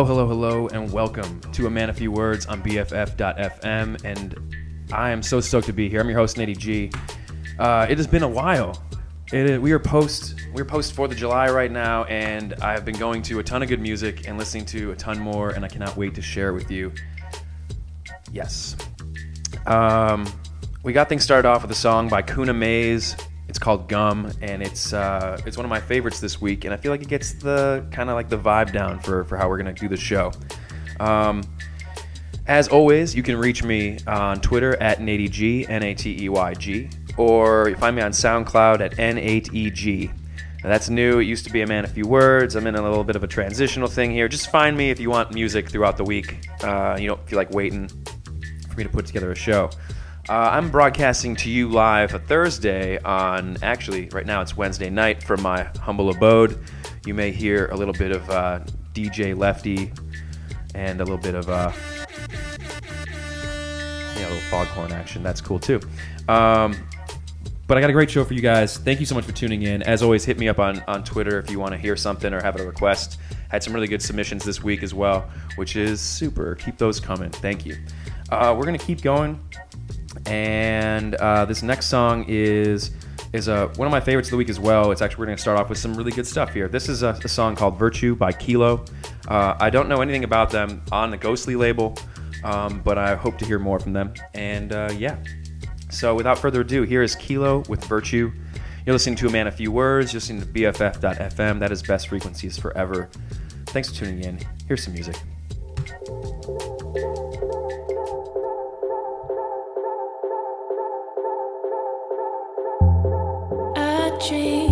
Hello, hello, hello, and welcome to A Man a Few Words on BFF.FM. And I am so stoked to be here. I'm your host, Natey G. Uh, it has been a while. We are post we're post Fourth of July right now, and I've been going to a ton of good music and listening to a ton more, and I cannot wait to share it with you. Yes. Um, we got things started off with a song by Kuna Maze. It's called Gum, and it's uh, it's one of my favorites this week, and I feel like it gets the kind of like the vibe down for for how we're gonna do the show. Um, as always, you can reach me on Twitter at NateyG, N A T E Y G, or find me on SoundCloud at N8EG. Now, that's new. It used to be a man a few words. I'm in a little bit of a transitional thing here. Just find me if you want music throughout the week. Uh, you don't feel like waiting for me to put together a show. Uh, I'm broadcasting to you live a Thursday on, actually, right now it's Wednesday night from my humble abode. You may hear a little bit of uh, DJ Lefty and a little bit of, uh, yeah, a little foghorn action. That's cool too. Um, but I got a great show for you guys. Thank you so much for tuning in. As always, hit me up on, on Twitter if you want to hear something or have a request. Had some really good submissions this week as well, which is super. Keep those coming. Thank you. Uh, we're going to keep going and uh, this next song is is uh, one of my favorites of the week as well. It's actually we're going to start off with some really good stuff here. This is a, a song called "Virtue" by Kllo. Uh, I don't know anything about them on the Ghostly label, um, but I hope to hear more from them. And uh, yeah, so without further ado, here is Kllo with "Virtue." You're listening to a man a few words. You're listening to BFF.FM. That is best frequencies forever. Thanks for tuning in. Here's some music. Dream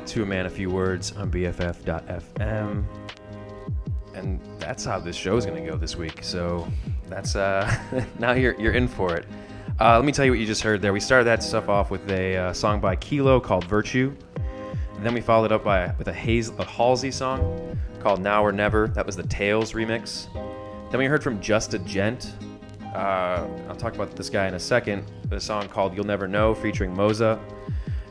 back to A Man a Few Words on BFF.FM. And that's how this show is going to go this week. So that's uh, now you're you're in for it. Uh, let me tell you what you just heard there. We started that stuff off with a uh, song by Kllo called "Virtue," and then we followed it up by with a a Halsey song called "Now or Never." That was the Tails remix. Then we heard from Just a Gent. Uh, I'll talk about this guy in a second. The song called "You'll Never Know" featuring Moza.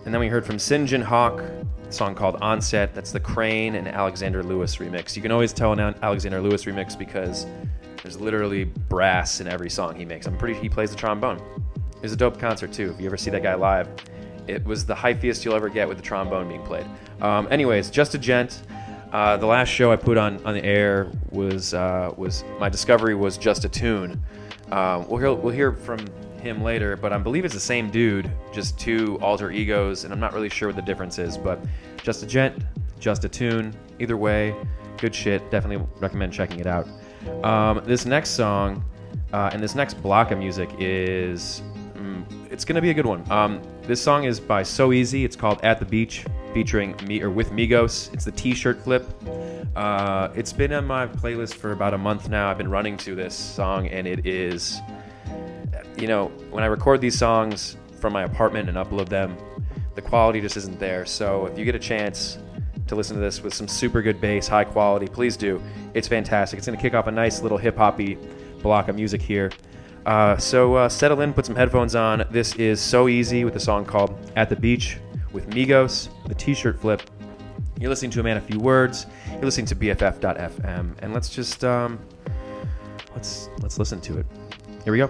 And then we heard from Sinjin Hawke, song called Onset. That's the KRANE and Alexander Lewis remix. You can always tell an Alexander Lewis remix because there's literally brass in every song he makes. I'm pretty he plays the trombone. It was a dope concert too. If you ever see that guy live, it was the hyphiest you'll ever get with the trombone being played. Um, anyways, just a gent. Uh, the last show I put on, on the air was uh, was my discovery was just a tune. Uh, we'll hear we'll hear from him later, but I believe it's the same dude, just two alter egos, and I'm not really sure what the difference is. But just a gent, just a tune. Either way, good shit. Definitely recommend checking it out. Um, this next song uh, and this next block of music is mm, it's gonna be a good one. Um, this song is by Soeasy. It's called "At the Beach," featuring me or with Migos. It's the T-shirt flip. Uh, it's been on my playlist for about a month now. I've been running to this song, and it is you know, when I record these songs from my apartment and upload them, the quality just isn't there. So if you get a chance to listen to this with some super good bass, high quality, please do. It's fantastic. It's going to kick off a nice little hip hoppy block of music here. Uh, so uh, settle in, put some headphones on. This is Soeasy with a song called At the Beach with Migos, the t shirt flip. You're listening to a man a few words. You're listening to BFF.FM, and let's just um, let's let's listen to it. Here we go.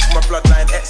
from my bloodline. X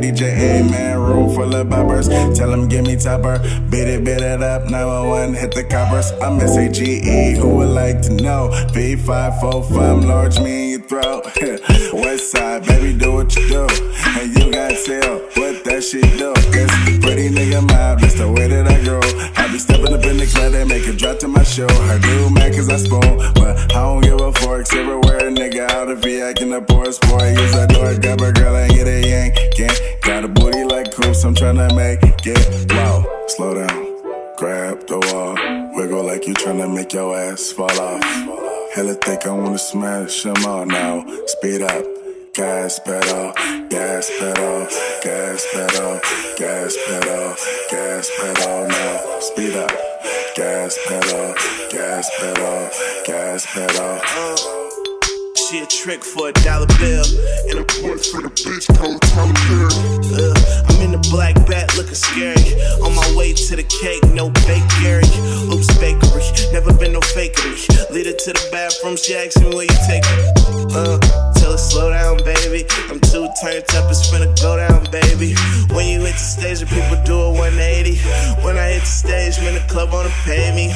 night DJ, amen. Room full of boppers, tell them give me topper. Beat it, beat it up, 911, hit the coppers. I'm S-A-G-E, who would like to know? V545, large me in your throat. West side, baby, do what you do. And you got tell what that shit do. Pretty nigga mob, that's the way that I grow. I be stepping up in the club, they make it drop to my show. Her do mad cause I spoon, but I don't give a forks everywhere. Nigga out if he acting a poor boy. Use that door, grab a girl and get a yank. Got a booty like coops, I'm tryna make it. Wow, slow down. Grab the wall, wiggle like you tryna make your ass fall off. Hella thick, I wanna smash 'em all now. Speed up, gas pedal, gas pedal, gas pedal, gas pedal, gas pedal now. Speed up, gas pedal, gas pedal, gas pedal. She a trick for a dollar bill. And I'm What for the bitch called Tyler Perry? Uh, I'm in the black bat looking scary. On my way to the cake, no bakery. Oops, bakery. Never been no fakery. Lead her to the bathroom, she asks me where you take her. Uh, tell her slow down, baby. I'm too turned up, it's finna go down, baby. When you hit the stage, the people do a 180. When I hit the stage, man, the club wanna pay me.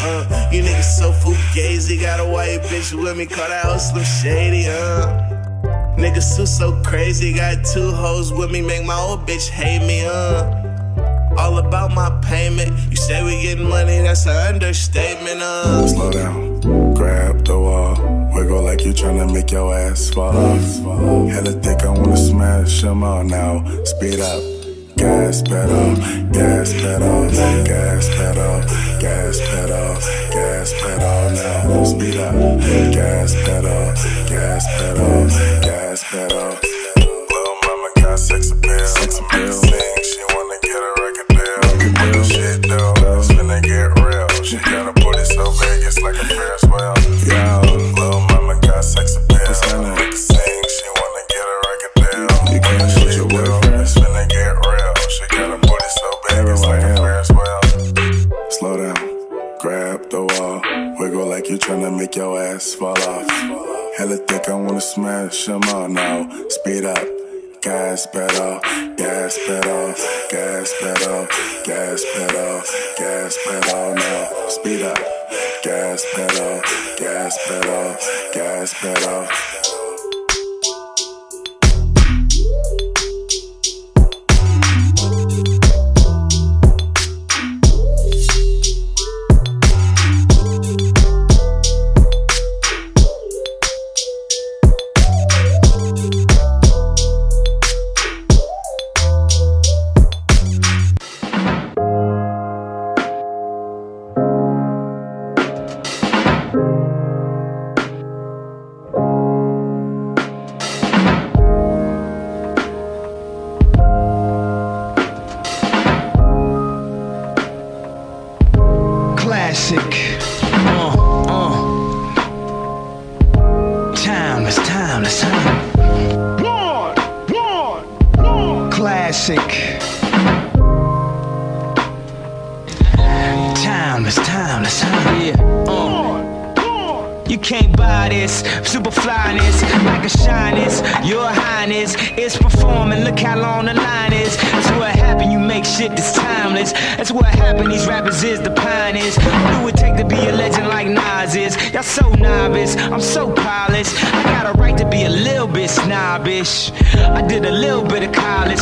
Uh, you niggas so fugazi, got a white bitch with me, call that hoe Shady, uh. Niggas too so crazy, got two hoes with me, make my old bitch hate me, uh. All about my payment. You say we getting money, that's an understatement, uh. Slow down, grab the wall. Wiggle like you tryna make your ass fall off. Hella thick, I wanna smash them all now. Speed up. Gas pedal, gas pedal, gas pedal, gas pedal, gas pedal now. Speed up. Gas pedal, gas pedal, gas pedal. You tryna make your ass fall off. Hella thick, I wanna smash them all now. Speed up. Gas pedal, gas pedal, gas pedal, gas pedal, gas pedal now. Speed up. Gas pedal, gas pedal, gas pedal. Happened. These rappers is the pioneers. What do it take to be a legend like Nas is? Y'all so novice. I'm so polished. I got a right to be a little bit snobbish. I did a little bit of college.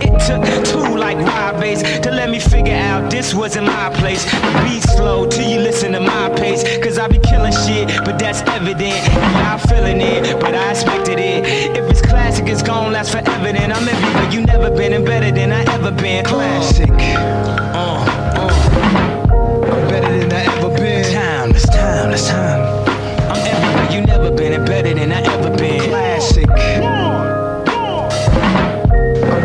It took two like Rob Base to let me figure out this wasn't my place. Be slow till you listen to my pace. Cause I be killing shit, but that's evident. Y'all feeling it, but I expected it. If it's classic, it's gon' last forever. Then I'm everywhere you never been and better than I ever been. Classic. Timeless, time. I'm everywhere you never been and better than I ever been. Classic. I'm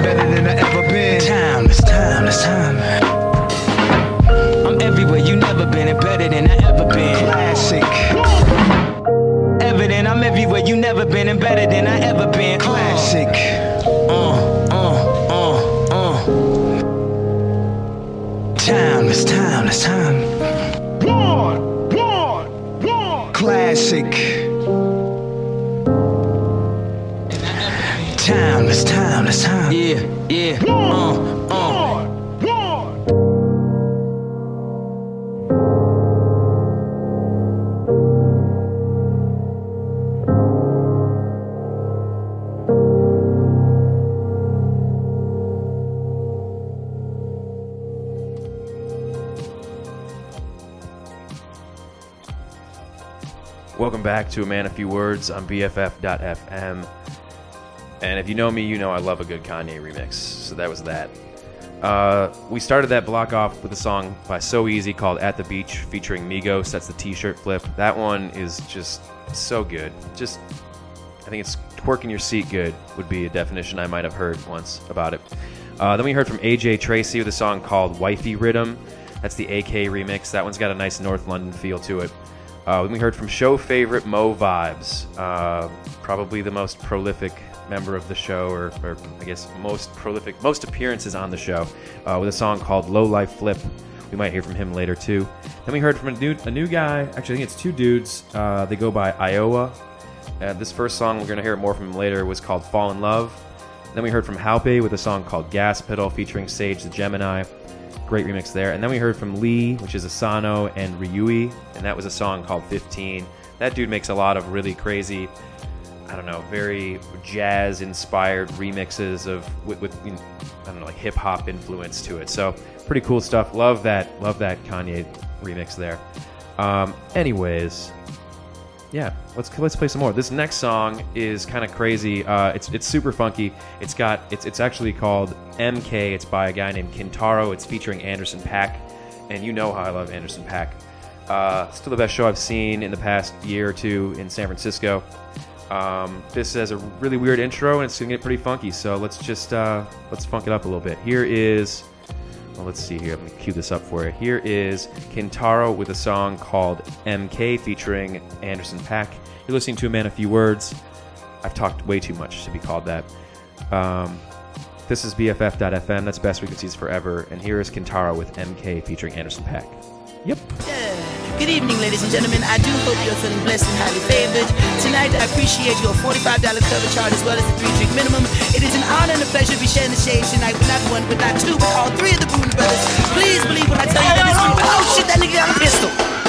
better than I ever been. Timeless, timeless, time. It's time. I'm everywhere you never been and better than I ever been. Classic. Evident, I'm everywhere you never been and better than I ever been. Classic. Uh, uh, uh, uh. Timeless, timeless, time. One, timeless, time. Yeah, yeah. Uh, uh. One, one. Welcome back to A Man, a Few Words on BFF.FM. And if you know me, you know I love a good Kanye remix. So that was that. Uh, we started that block off with a song by Soeasy called At the Beach featuring Migos. That's the t shirt flip. That one is just so good. Just, I think it's twerking your seat good would be a definition I might have heard once about it. Uh, then we heard from AJ Tracey with a song called Wifey Riddim. That's the AK remix. That one's got a nice North London feel to it. Uh, then we heard from show favorite Mo Vibez, uh, probably the most prolific member of the show, or, or I guess most prolific, most appearances on the show, uh, with a song called Low Life Flip. We might hear from him later too. Then we heard from a new, a new guy. Actually, I think it's two dudes. Uh, they go by IOAH. Uh, this first song, we're to hear more from him later, was called Fall in Love. Then we heard from Halpe with a song called Gas Pedal featuring Sage the Gemini. Great remix there. And then we heard from Lee, which is Asano, and ryuhei, and that was a song called 15. That dude makes a lot of really crazy, I don't know, very jazz inspired remixes of with, with you know, I don't know, like hip hop influence to it. So pretty cool stuff. Love that. Love that Kanye remix there. Um, anyways, yeah, let's let's play some more. This next song is kind of crazy. Uh, it's it's super funky. It's got it's it's actually called MK. It's by a guy named Kintaro. It's featuring Anderson .Paak, and you know how I love Anderson .Paak. Uh, still the best show I've seen in the past year or two in San Francisco. Um, this has a really weird intro and it's gonna get pretty funky. So let's just uh, let's funk it up a little bit. Here is well, let's see here. Let me cue this up for you. Here is Kintaro with a song called MK featuring Anderson .Paak. You're listening to a man, a few words. I've talked way too much to be called that. Um, this is BFF.FM. That's best frequencies forever. And here is Kintaro with MK featuring Anderson .Paak. Yep. Good evening, ladies and gentlemen. I do hope you're feeling blessed and highly favored. Tonight, I appreciate your $45 cover charge as well as the three drink minimum. It is an honor and a pleasure to be sharing the shade tonight with not one, but not two, but all three of the Boone brothers. Please believe when I tell you that. Oh shit, that nigga got a pistol.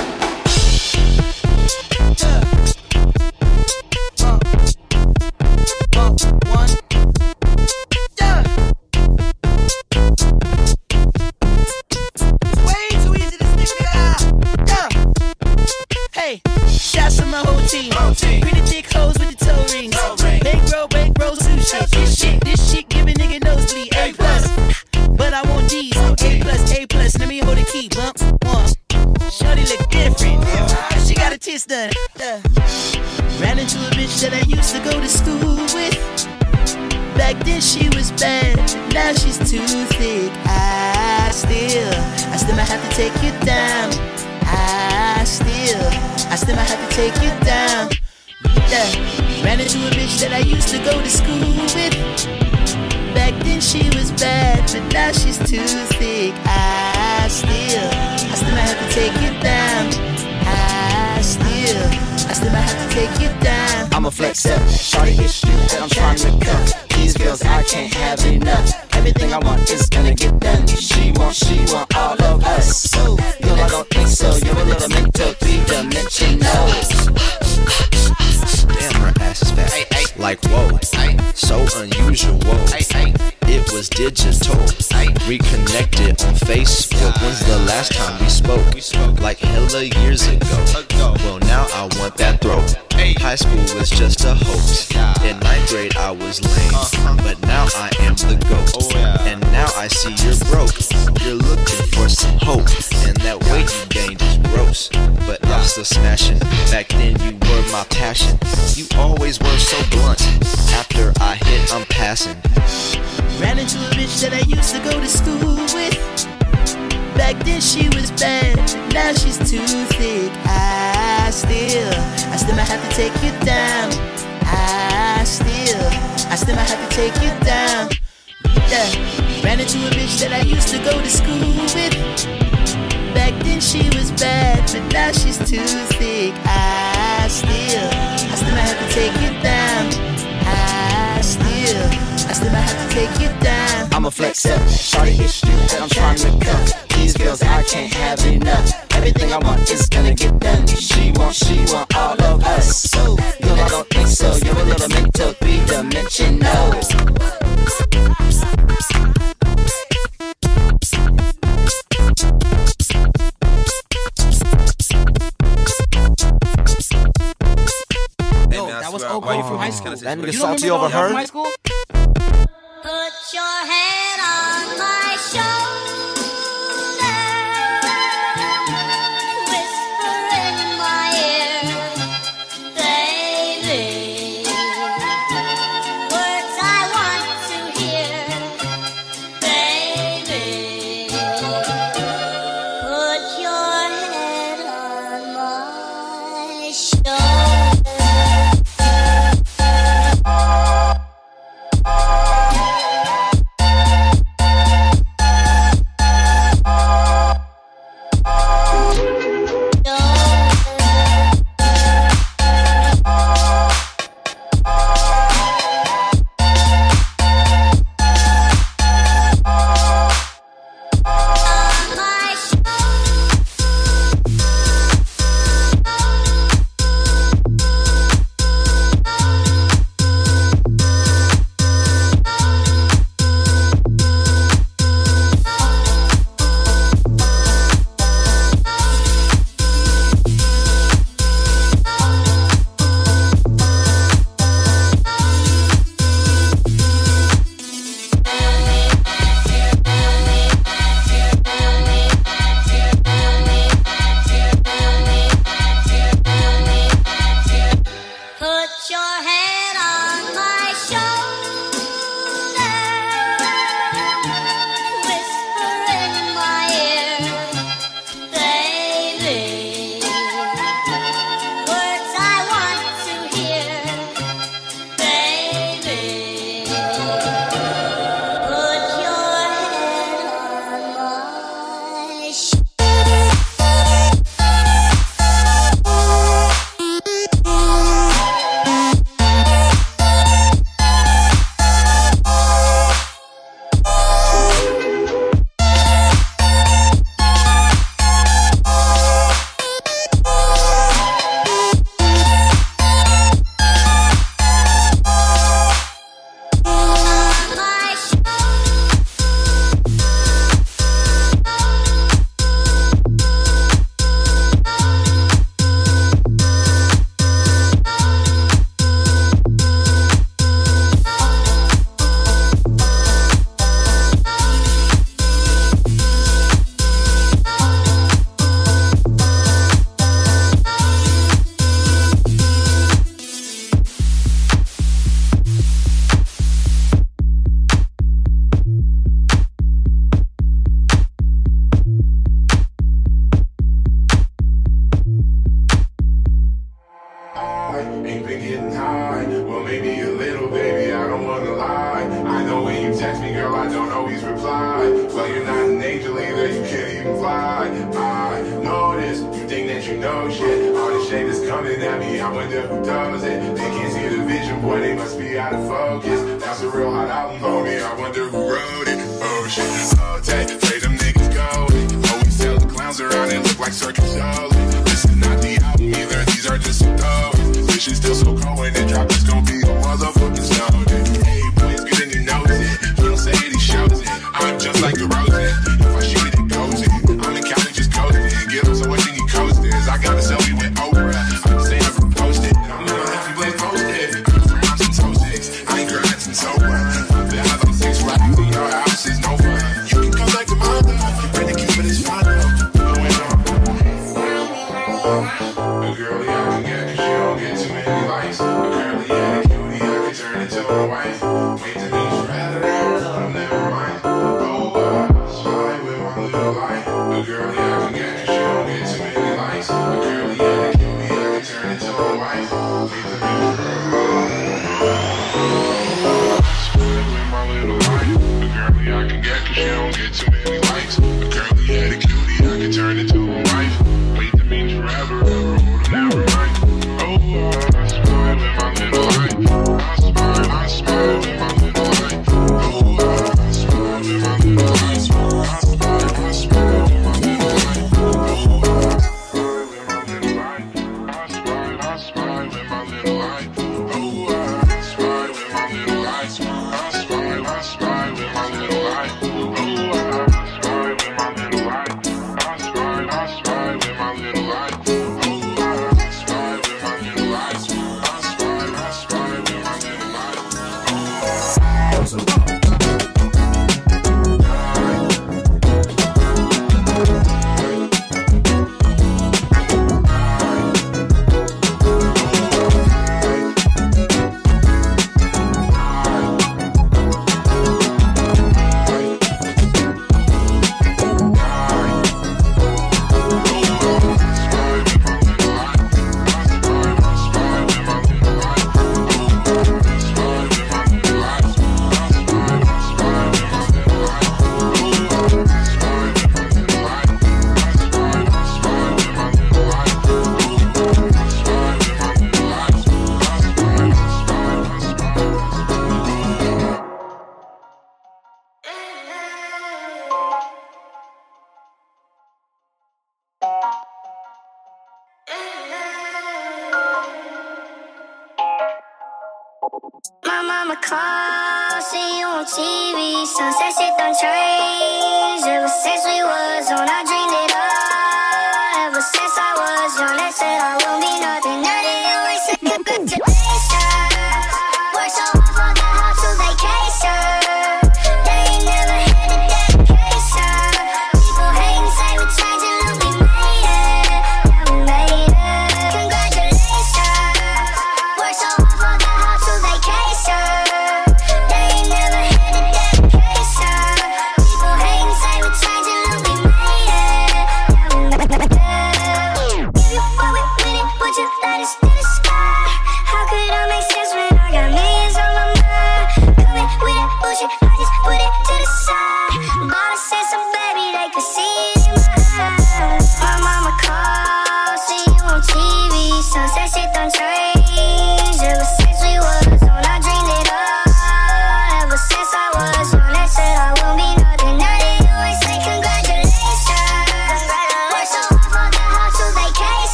But now she's too thick. I still, I still might have to take you down. I still, I still might have to take you down. I'm a flex up, shorty issue that I'm trying to cut. These girls, I can't have enough. Everything I want is gonna get done. She want, she want all of us. So, no, I don't think so. You're a little mental, three dimensional. It was digital. Reconnected on Facebook. When's the last time we spoke? Like hella years ago. Well, now I want that throat. High school was just a hoax. In ninth grade, I was lame. But now I am the GOAT. And now I see you're broke. You're looking for some hope. And that weight you gained is gross. But I'm still smashing. Back then, you were my passion. You always were so blunt. After I hit, I'm passing. Ran into a bitch that I used to go to school with. Back then she was bad, but now she's too thick. I still, I still might have to take you down. I still, I still might have to take you down. Yeah. Ran into a bitch that I used to go to school with. Back then she was bad, but now she's too thick. I still, I still might have to take you down. I still, I still might have to take you down. I'm a flex up, shorty issue that I'm trying to cut. These girls, I can't have enough. Everything I want is gonna get done. She want, she want all of us. So, no, I don't think so. You're a little mental, three dimensional. Yo, that was Oak Boy from high school. That nigga You salty remember over Oak Boy her? Put your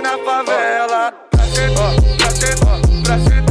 na favela. Pra ser, ó, pra ser, ó, pra ser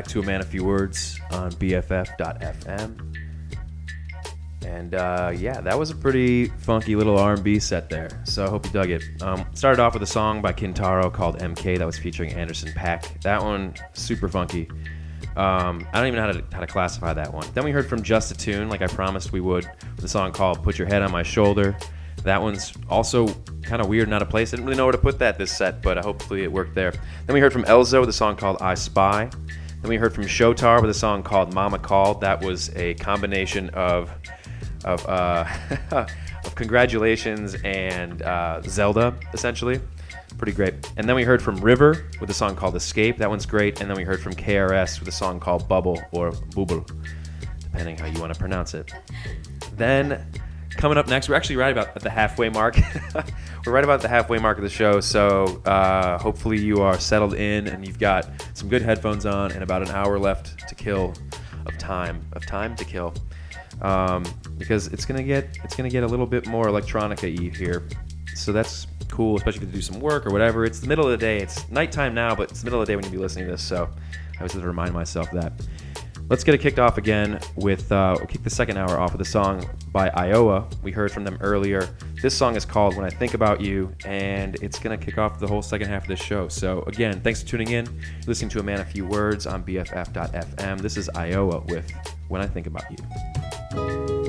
back to A Man a Few Words on BFF.fm. And uh, yeah, that was a pretty funky little R&B set there. So I hope you dug it. Um, started off with a song by Kintaro called MK that was featuring Anderson .Paak. That one super funky. Um, I don't even know how to, how to classify that one. Then we heard from Just a Tune, like I promised we would, with a song called "Put Your Head on My Shoulder." That one's also kind of weird, not a place. I didn't really know where to put that this set, but hopefully it worked there. Then we heard from Ellzo with a song called iSpy. Then we heard from Shotar with a song called Mama Called. That was a combination of of, uh, of congratulations and uh, Zelda, essentially. Pretty great. And then we heard from River with a song called Escape. That one's great. And then we heard from KRS with a song called Bubble or Bubble, depending how you want to pronounce it. Then coming up next, we're actually right about at the halfway mark. we're right about the halfway mark of the show. So uh, hopefully you are settled in and you've got some good headphones on and about an hour left to kill of time of time to kill. Um, because it's gonna get it's gonna get a little bit more electronica-y here. So that's cool, especially if you do some work or whatever. It's the middle of the day. It's nighttime now, but it's the middle of the day when you be listening to this. So I always have to remind myself that. Let's get it kicked off again with uh, we'll kick the second hour off with a song by IOAH. We heard from them earlier. This song is called "When I Think About You," and it's gonna kick off the whole second half of this show. So again, thanks for tuning in, listening to a man a few words on BFF.FM. This is IOAH with "When I Think About You."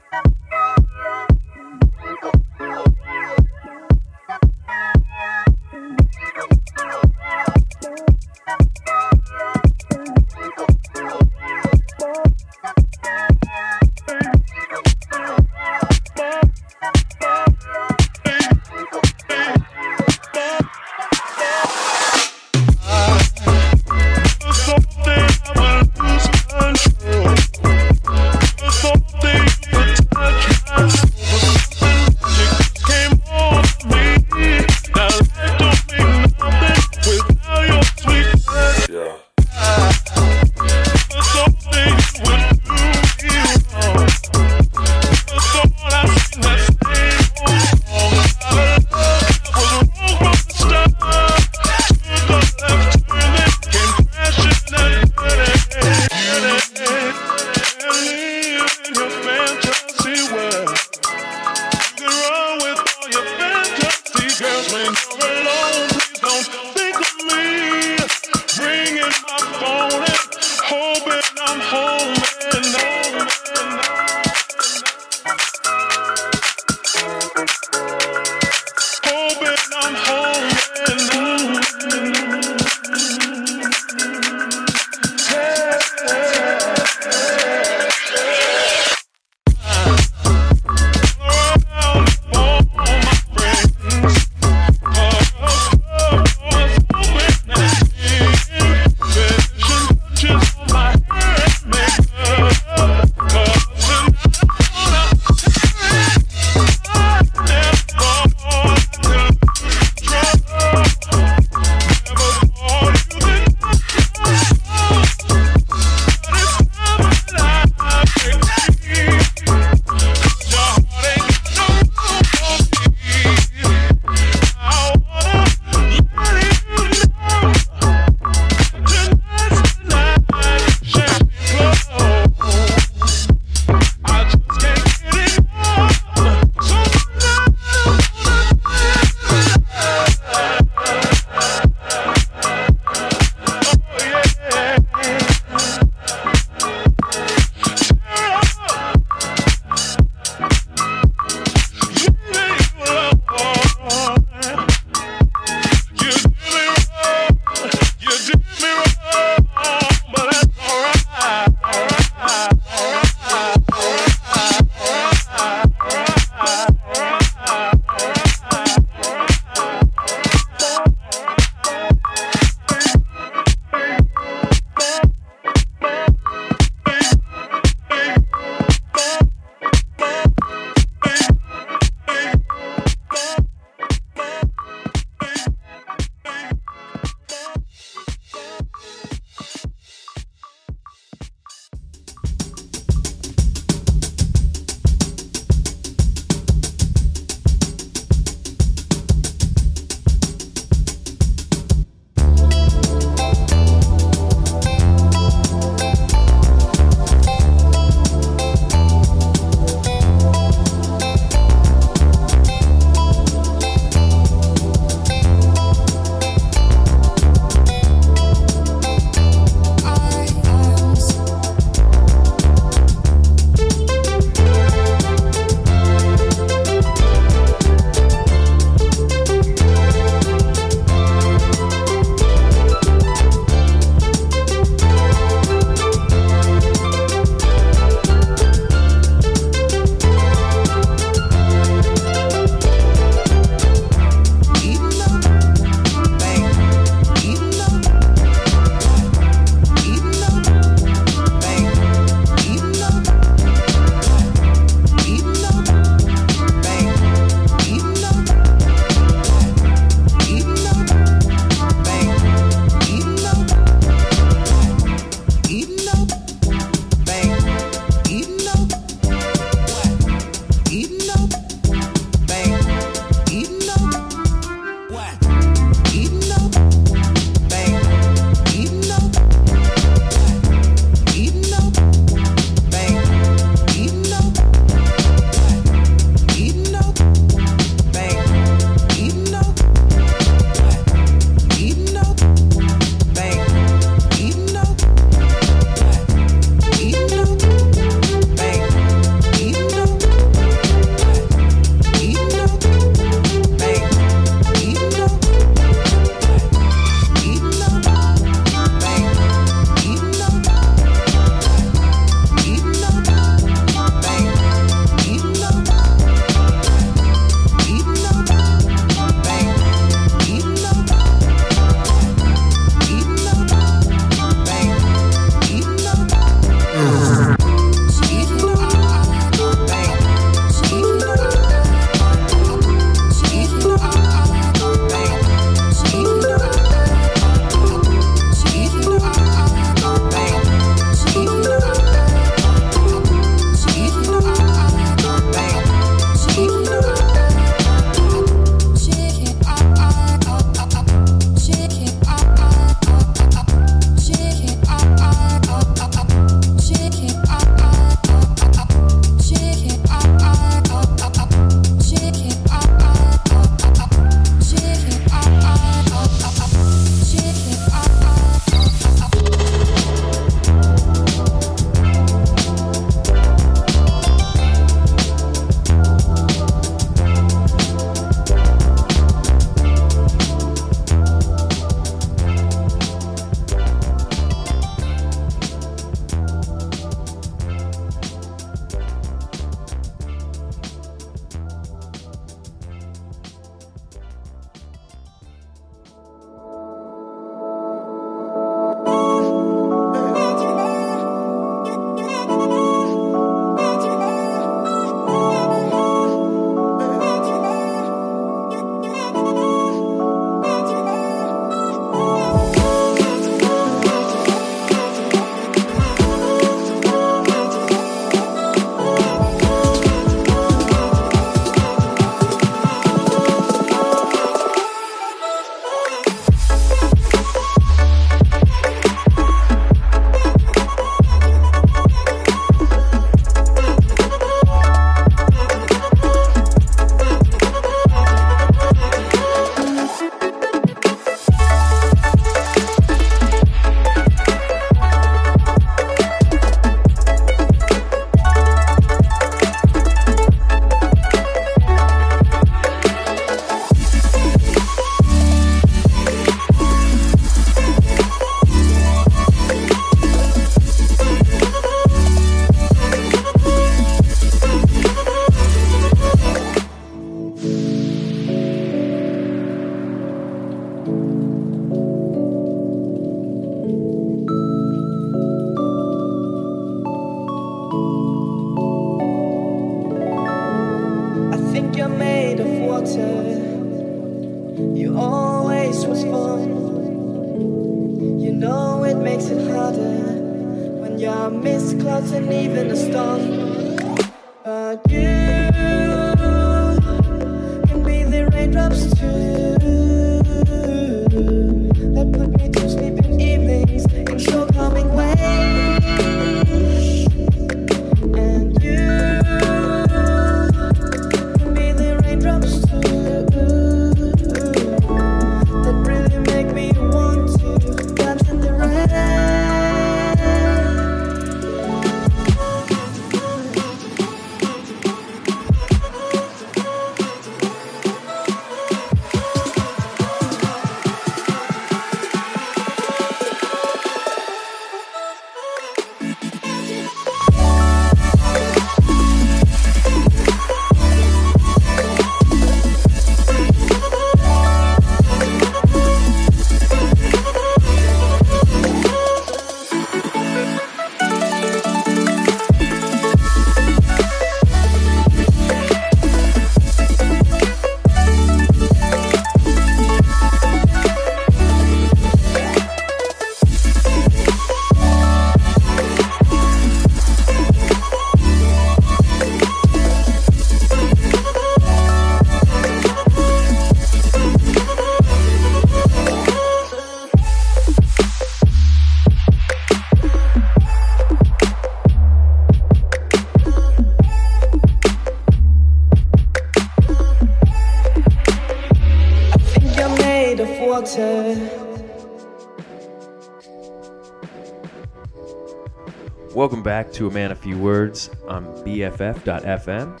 Back to A Man, a Few Words on BFF.FM.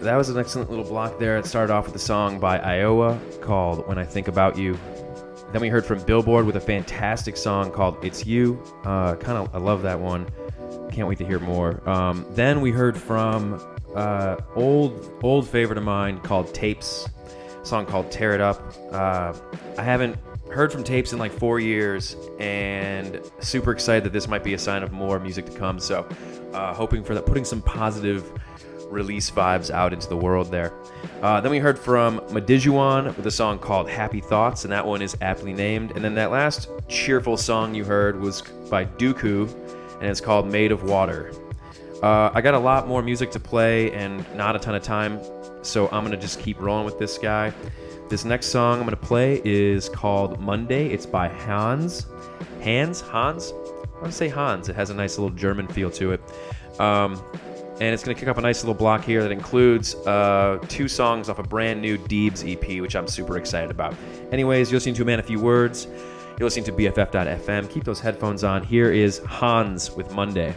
That was an excellent little block there. It started off with a song by IOAH called When I Think About You. Then we heard from Billboard with a fantastic song called It's You. Uh, kind of, I love that one. Can't wait to hear more. Um, then we heard from uh, old old favorite of mine called Tapes, song called Tear It Up. Uh, I haven't heard from Tapes in like four years, and super excited that this might be a sign of more music to come. So, uh, hoping for that, putting some positive release vibes out into the world there. Uh, then we heard from Medijuan with a song called Happy Thoughts, and that one is aptly named. And then that last cheerful song you heard was by Dooku, and it's called Made of Water. Uh, I got a lot more music to play and not a ton of time, so I'm gonna just keep rolling with this guy. This next song I'm gonna play is called Monday. It's by Hans. Hans? Hans? I want to say Hans. It has a nice little German feel to it. Um, and it's going to kick off a nice little block here that includes uh, two songs off a brand new Deebs EP, which I'm super excited about. Anyways, you're listening to a man a few words. You're listening to BFF.FM. Keep those headphones on. Here is Hans with Monday.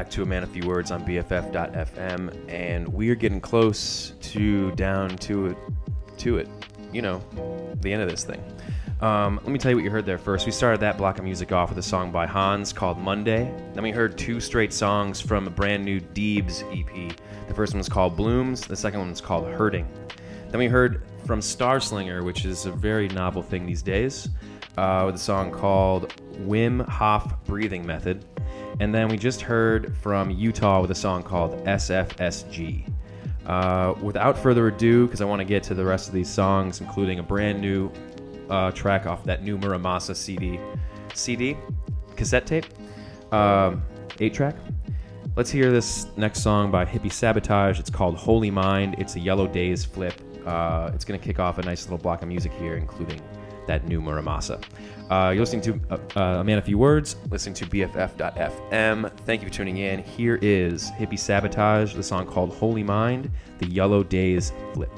Back to A Man a Few Words on BFF.fm, and we're getting close to down to it, to it, you know, the end of this thing. Um, let me tell you what you heard there first. We started that block of music off with a song by Hans called Monday. Then we heard two straight songs from a brand new Deebs EP. The first one was called Blooms, the second one was called Hurting. Then we heard from Starslinger, which is a very novel thing these days, uh, with a song called Wim Hof Breathing Method. And then we just heard from Utah with a song called SFSG. Uh, without further ado, because I want to get to the rest of these songs, including a brand new uh, track off that new Mura Masa CD, CD, cassette tape, um, eight track. Let's hear this next song by Hippie Sabotage. It's called Holy Mind. It's a Yellow Days flip. Uh, it's going to kick off a nice little block of music here, including that new Mura Masa. Uh, you're listening to uh, uh, A Man a Few Words, listening to BFF.fm. Thank you for tuning in. Here is Hippie Sabotage, the song called Holy Mind, the Yellow Days flip.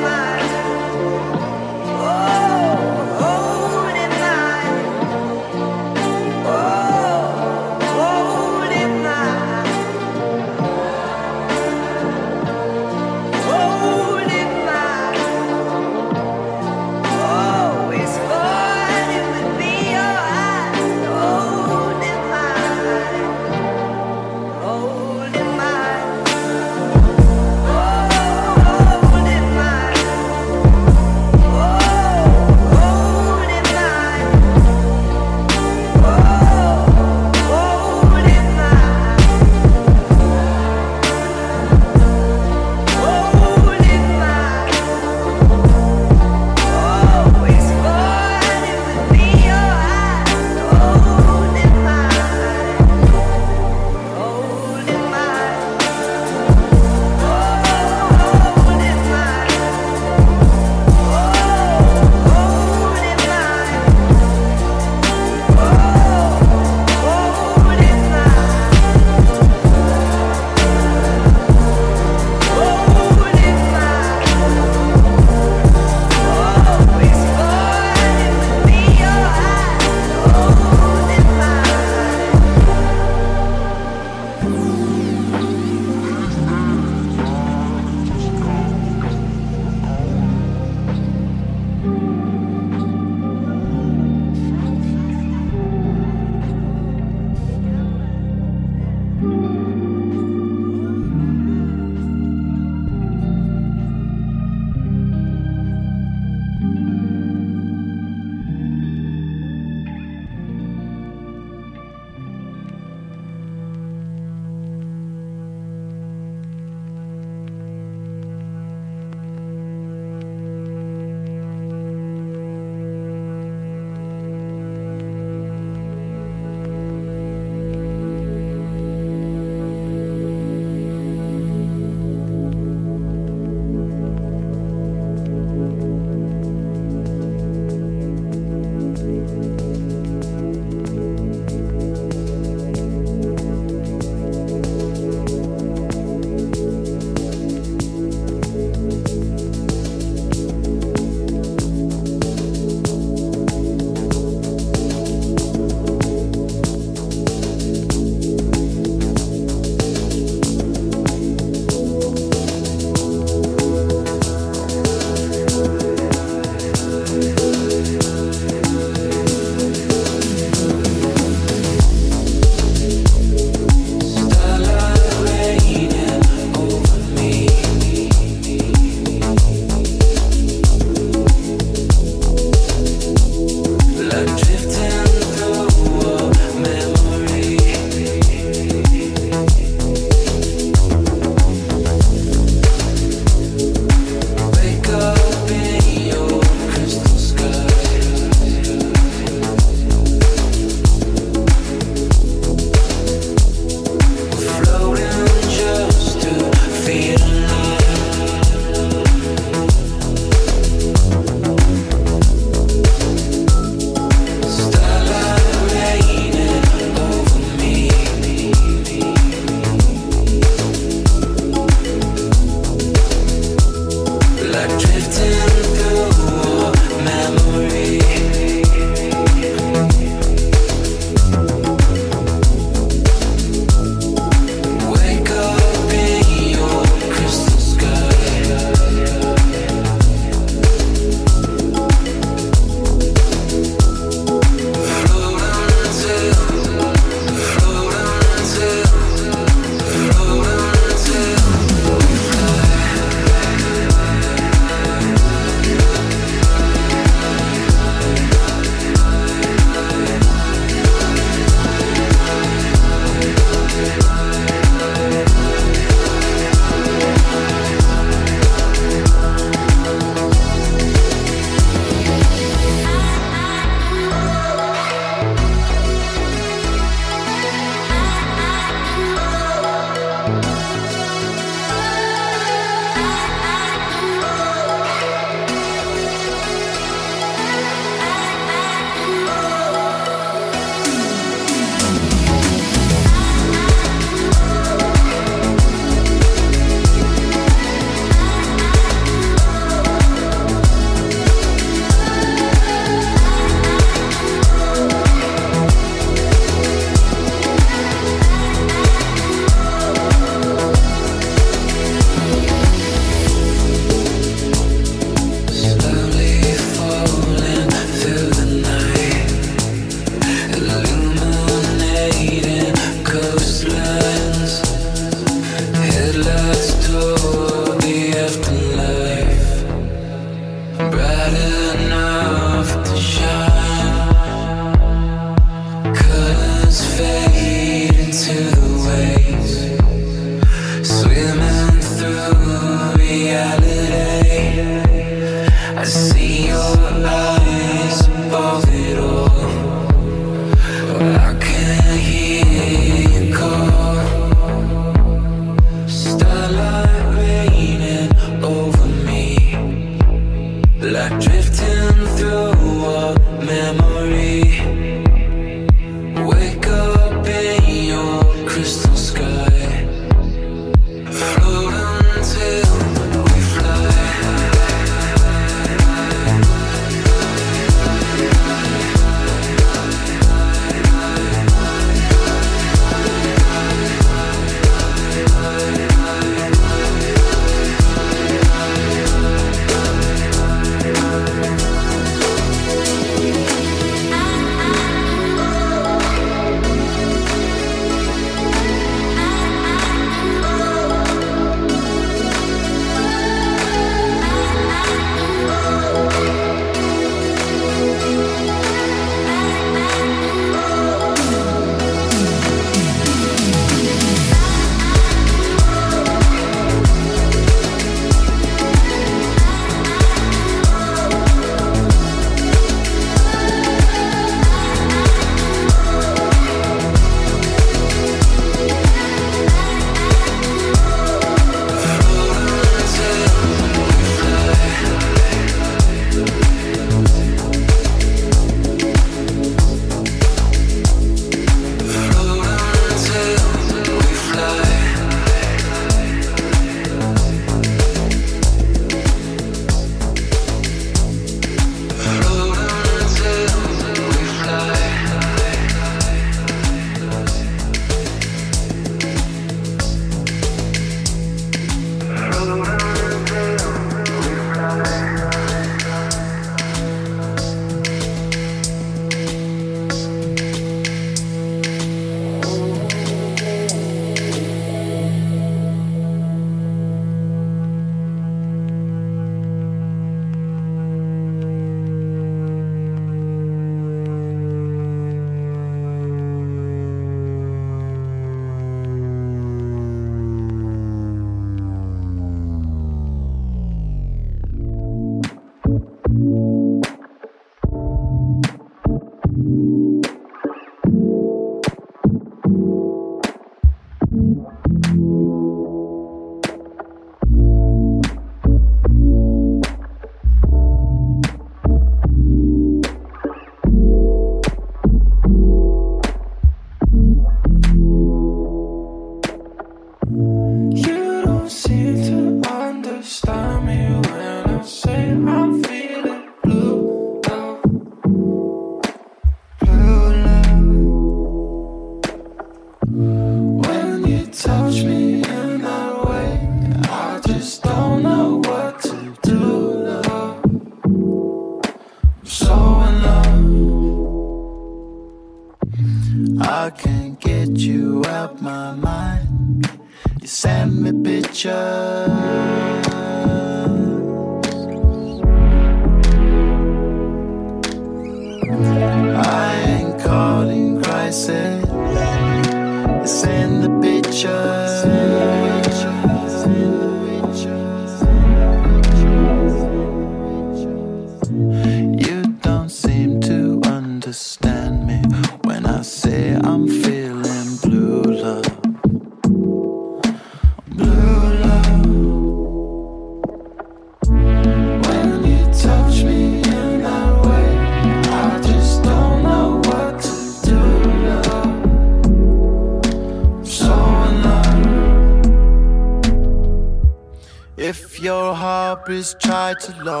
To load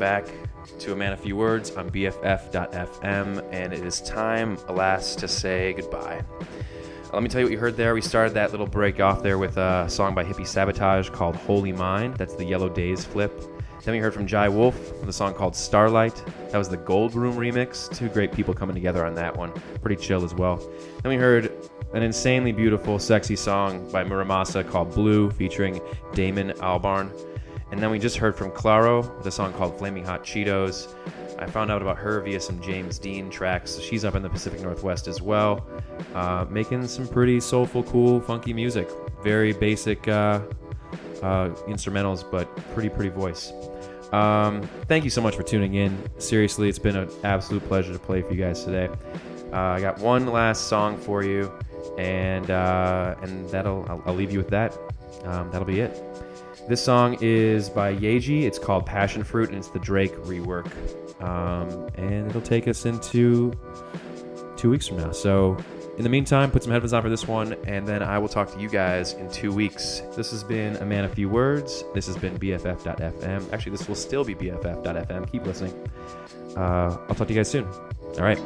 back to A Man, a Few Words on BFF.FM, and it is time, alas, to say goodbye. Uh, let me tell you what you heard there. We started that little break off there with a song by Hippie Sabotage called Holy Mind. That's the Yellow Days flip. Then we heard from Jai Wolf with a song called Starlight. That was the Goldroom remix. Two great people coming together on that one. Pretty chill as well. Then we heard an insanely beautiful, sexy song by Mura Masa called Blue featuring Damon Albarn. And then we just heard from Clairo with a song called Flaming Hot Cheetos. I found out about her via some James Dean tracks. She's up in the Pacific Northwest as well, uh, making some pretty soulful, cool, funky music. Very basic uh, uh, instrumentals, but pretty, pretty voice. Um, thank you so much for tuning in. Seriously, it's been an absolute pleasure to play for you guys today. Uh, I got one last song for you, and uh, and that'll I'll, I'll leave you with that. Um, that'll be it. This song is by Yeji. It's called Passion Fruit, and it's the Drake rework. Um, and it'll take us into two weeks from now. So, in the meantime, put some headphones on for this one, and then I will talk to you guys in two weeks. This has been A Man, a Few Words. This has been BFF.FM. Actually, this will still be BFF.FM. Keep listening. Uh, I'll talk to you guys soon. All right.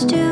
You're